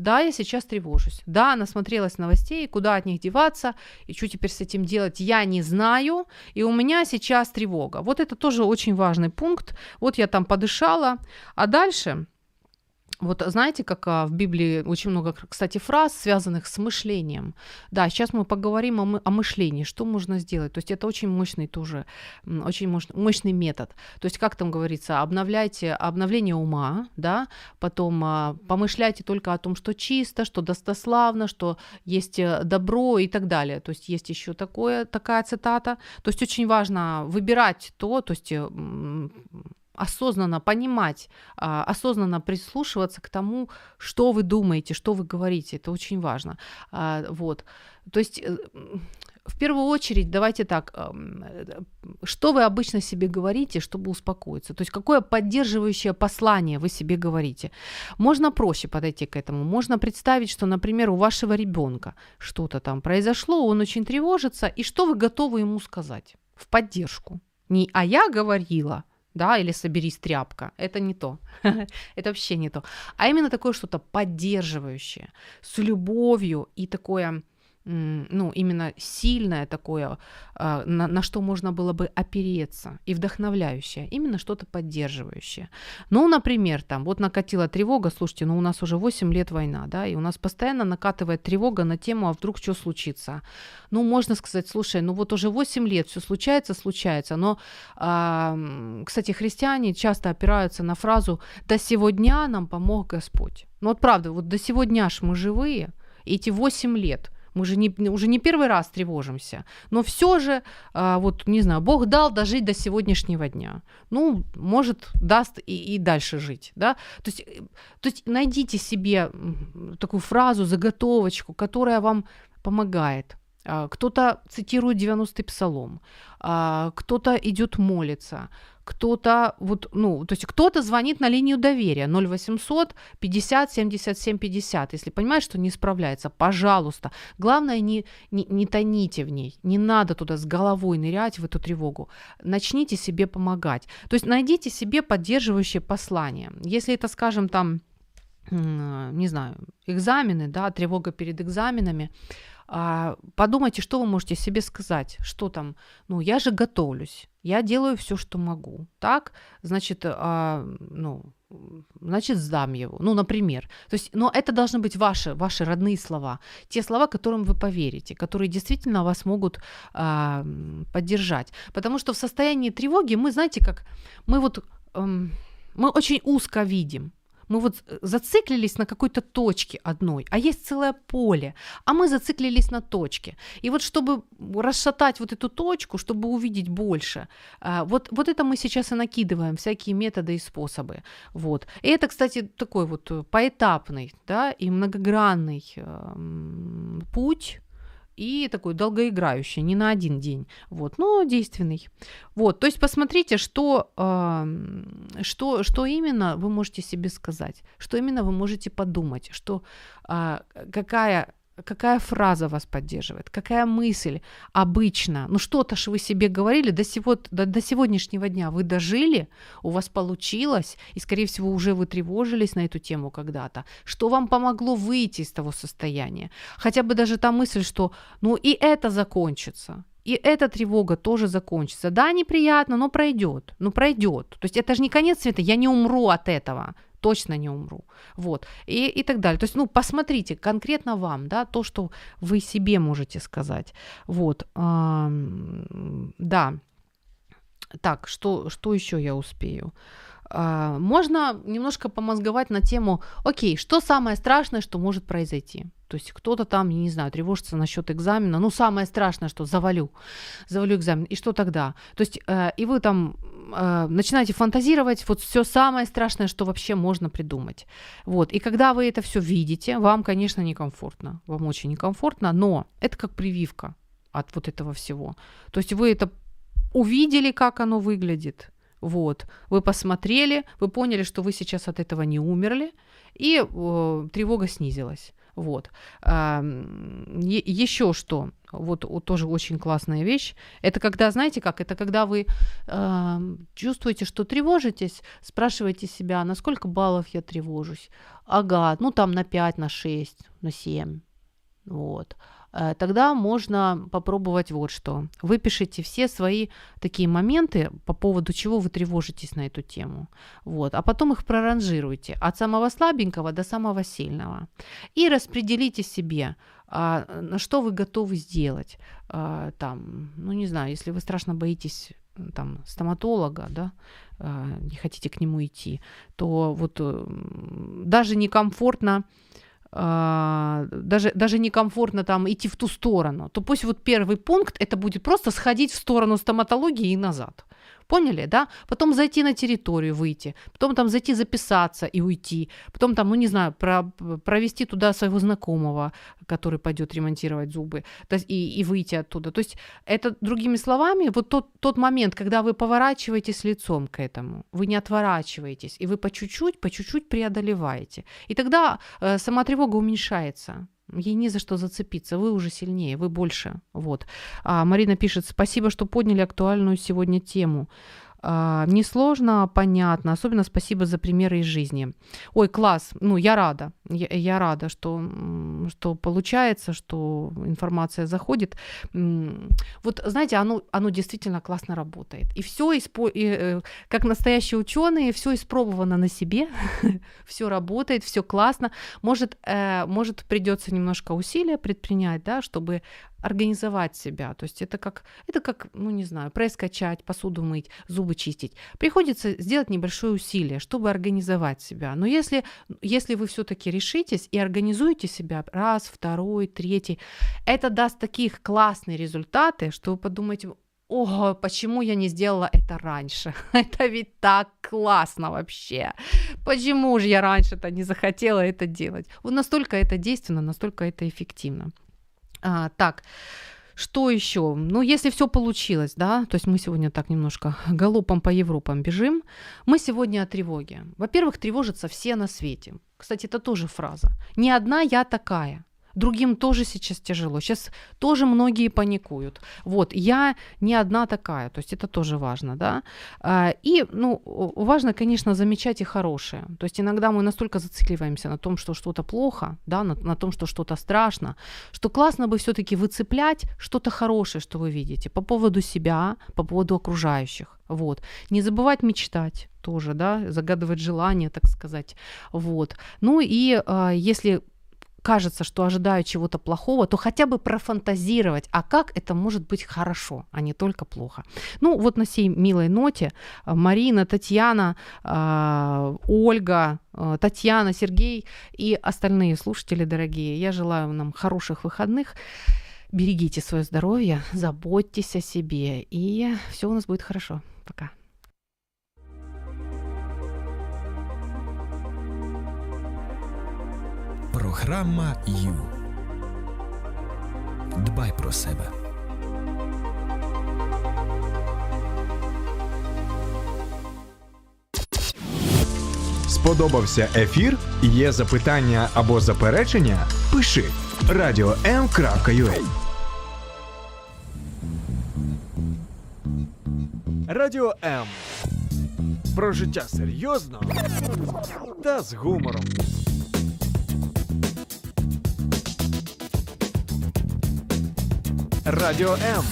да, я сейчас тревожусь. Да, насмотрелась новостей, куда от них деваться, и что теперь с этим делать, я не знаю, и у меня сейчас тревога. Вот это тоже очень важный пункт. Вот я там подышала, а дальше вот знаете, как а, в Библии очень много, кстати, фраз, связанных с мышлением. Да, сейчас мы поговорим о, мы, о мышлении, что можно сделать. То есть это очень мощный тоже, очень мощный, мощный метод. То есть как там говорится, обновляйте обновление ума, да, потом а, помышляйте только о том, что чисто, что достославно, что есть э, добро и так далее. То есть есть еще такое, такая цитата. То есть очень важно выбирать то, то есть э, осознанно понимать, а, осознанно прислушиваться к тому, что вы думаете, что вы говорите. Это очень важно. А, вот. То есть э, в первую очередь, давайте так, э, что вы обычно себе говорите, чтобы успокоиться? То есть какое поддерживающее послание вы себе говорите? Можно проще подойти к этому. Можно представить, что, например, у вашего ребенка что-то там произошло, он очень тревожится, и что вы готовы ему сказать в поддержку? Не «а я говорила», да, или соберись тряпка. Это не то. это вообще не то. А именно такое что-то поддерживающее, с любовью и такое ну, именно сильное такое, а, на, на что можно было бы опереться, и вдохновляющее, именно что-то поддерживающее. Ну, например, там, вот накатила тревога, слушайте, ну, у нас уже 8 лет война, да, и у нас постоянно накатывает тревога на тему, а вдруг что случится. Ну, можно сказать, слушай, ну, вот уже 8 лет все случается, случается, но, а, кстати, христиане часто опираются на фразу «до сегодня нам помог Господь». Ну, вот правда, вот до сегодня ж мы живые, эти 8 лет – Мы же не, уже не первый раз тревожимся. Но все же, а, вот, не знаю, Бог дал дожить до сегодняшнего дня. Ну, может, даст и, и дальше жить, да. То есть, э, то есть найдите себе такую фразу, заготовочку, которая вам помогает. А, кто-то цитирует 90-й псалом, а, кто-то идет молиться, кто-то вот, ну, то есть кто-то звонит на линию доверия 0800 50 77 50. Если понимаешь, что не справляется, пожалуйста. Главное, не, не, не тоните в ней. Не надо туда с головой нырять в эту тревогу. Начните себе помогать. То есть найдите себе поддерживающее послание. Если это, скажем, там, не знаю, экзамены, да, тревога перед экзаменами, подумайте, что вы можете себе сказать, что там, ну, я же готовлюсь, я делаю все, что могу, так, значит, а, ну, значит, сдам его, ну, например. То есть, но это должны быть ваши, ваши родные слова, те слова, которым вы поверите, которые действительно вас могут а, поддержать. Потому что в состоянии тревоги мы, знаете, как, мы вот, эм, мы очень узко видим, мы вот э, зациклились на какой-то точке одной, а есть целое поле, а мы зациклились на точке. И вот чтобы расшатать вот эту точку, чтобы увидеть больше, а, вот, вот это мы сейчас и накидываем, всякие методы и способы. Вот. И это, кстати, такой вот э, поэтапный да, и многогранный э, путь, и такой долгоиграющий, не на один день, вот, но действенный. Вот, то есть посмотрите, что, э, что, что именно вы можете себе сказать, что именно вы можете подумать, что э, какая какая фраза вас поддерживает, какая мысль обычно, ну что-то же вы себе говорили, до, сего, до, до сегодняшнего дня вы дожили, у вас получилось, и, скорее всего, уже вы тревожились на эту тему когда-то, что вам помогло выйти из того состояния. Хотя бы даже та мысль, что ну и это закончится, и эта тревога тоже закончится. Да, неприятно, но пройдет. Ну, пройдет. То есть это же не конец света, я не умру от этого точно не умру. Вот. И, и так далее. То есть, ну, посмотрите конкретно вам, да, то, что вы себе можете сказать. Вот. Да. Так, что, что еще я успею? А, можно немножко помозговать на тему, окей, что самое страшное, что может произойти? То есть кто-то там, не знаю, тревожится насчет экзамена. Ну, самое страшное, что завалю, завалю экзамен. И что тогда? То есть, э, и вы там э, начинаете фантазировать вот все самое страшное, что вообще можно придумать. Вот. И когда вы это все видите, вам, конечно, некомфортно. Вам очень некомфортно, но это как прививка от вот этого всего. То есть вы это увидели, как оно выглядит. Вот. Вы посмотрели, вы поняли, что вы сейчас от этого не умерли, и э, тревога снизилась. Вот. А, еще что, вот, вот тоже очень классная вещь, это когда, знаете как, это когда вы э, чувствуете, что тревожитесь, спрашиваете себя, на сколько баллов я тревожусь. Ага, ну там на 5, на 6, на 7. Вот. Э, тогда можно попробовать вот что. Выпишите все свои такие моменты, по поводу чего вы тревожитесь на эту тему. Вот. А потом их проранжируйте от самого слабенького до самого сильного. И распределите себе, а, на что вы готовы сделать. А, там, ну не знаю, если вы страшно боитесь там, стоматолога, да, а, не хотите к нему идти, то вот даже некомфортно даже, даже некомфортно там идти в ту сторону, то пусть вот первый пункт это будет просто сходить в сторону стоматологии и назад. Поняли, да? Потом зайти на территорию, выйти, потом там зайти записаться и уйти, потом там, ну не знаю, про, провести туда своего знакомого, который пойдет ремонтировать зубы, то есть, и, и выйти оттуда. То есть это, другими словами, вот тот, тот момент, когда вы поворачиваетесь лицом к этому, вы не отворачиваетесь, и вы по чуть-чуть, по чуть-чуть преодолеваете. И тогда э, сама тревога уменьшается. Ей не за что зацепиться, вы уже сильнее, вы больше. Вот. А Марина пишет, спасибо, что подняли актуальную сегодня тему. А, несложно, понятно. Особенно спасибо за примеры из жизни. Ой, класс. Ну, я рада. Я, я рада, что, что получается, что информация заходит. Вот, знаете, оно, оно действительно классно работает. И все, испо... э, как настоящие ученые, все испробовано на себе. все работает, все классно. Может, э, может придется немножко усилия предпринять, да, чтобы организовать себя. То есть это как, это как, ну не знаю, пресс качать, посуду мыть, зубы чтобы чистить, приходится сделать небольшое усилие, чтобы организовать себя. Но если, если вы все-таки решитесь и организуете себя раз, второй, третий, это даст таких классные результаты, что вы подумаете, ого, почему я не сделала это раньше? Это ведь так классно вообще. Почему же я раньше-то не захотела это делать? Вот настолько это действенно, настолько это эффективно. А, так, что еще? Ну, если все получилось, да, то есть мы сегодня так немножко галопом по Европам бежим, мы сегодня о тревоге. Во-первых, тревожатся все на свете. Кстати, это тоже фраза. Не одна я такая. Другим тоже сейчас тяжело. Сейчас тоже многие паникуют. Вот, я не одна такая, то есть это тоже важно, да. А, и, ну, важно, конечно, замечать и хорошее. То есть иногда мы настолько зацикливаемся на том, что что-то плохо, да, на, на том, что что-то страшно, что классно бы все-таки выцеплять что-то хорошее, что вы видите, по поводу себя, по поводу окружающих. Вот. Не забывать мечтать тоже, да, загадывать желания, так сказать. Вот. Ну и э, если кажется, что ожидаю чего-то плохого, то хотя бы профантазировать, а как это может быть хорошо, а не только плохо. Ну, вот на сей милой ноте э, Марина, Татьяна, э, Ольга, э, Татьяна, Сергей и остальные слушатели дорогие, я желаю нам хороших выходных. Берегите свое здоровье, заботьтесь о себе, и все у нас будет хорошо. Пока. Програма Ю. Дбай про себе. Сподобався ефір? Є запитання або заперечення? Пиши radio.m.ua Радіо М. Про життя серйозно та з гумором. Радіо М.